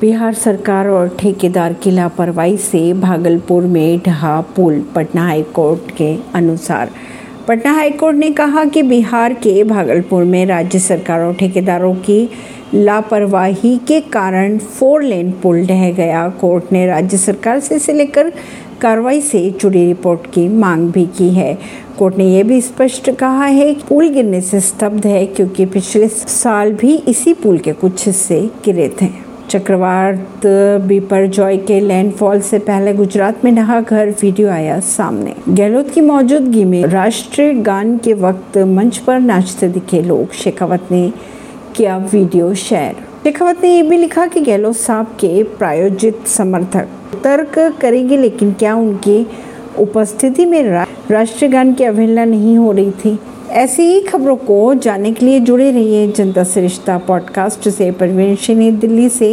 बिहार सरकार और ठेकेदार की लापरवाही से भागलपुर में ढहा पुल पटना हाईकोर्ट के अनुसार। पटना हाईकोर्ट ने कहा कि बिहार के भागलपुर में राज्य सरकार और ठेकेदारों की लापरवाही के कारण फोर लेन पुल ढह गया। कोर्ट ने राज्य सरकार से इसे लेकर कार्रवाई से जुड़ी रिपोर्ट की मांग भी की है। कोर्ट ने यह भी स्पष्ट कहा है कि पुल गिरने से स्तब्ध है क्योंकि पिछले साल भी इसी पुल के कुछ हिस्से गिरे थे। चक्रवात बिपरजॉय के लैंडफॉल से पहले गुजरात में नहा घर वीडियो आया सामने। गहलोत की मौजूदगी में राष्ट्रीय गान के वक्त मंच पर नाचते दिखे लोग। शेखावत ने किया वीडियो शेयर। शेखावत ने यह भी लिखा कि गहलोत साहब के प्रायोजित समर्थक तर्क करेंगे, लेकिन क्या उनकी उपस्थिति में राष्ट्रीय गान की अवहेलना नहीं हो रही थी? ऐसी ही खबरों को जानने के लिए जुड़े रहिए जनता से रिश्ता पॉडकास्ट से। परवीन दिल्ली से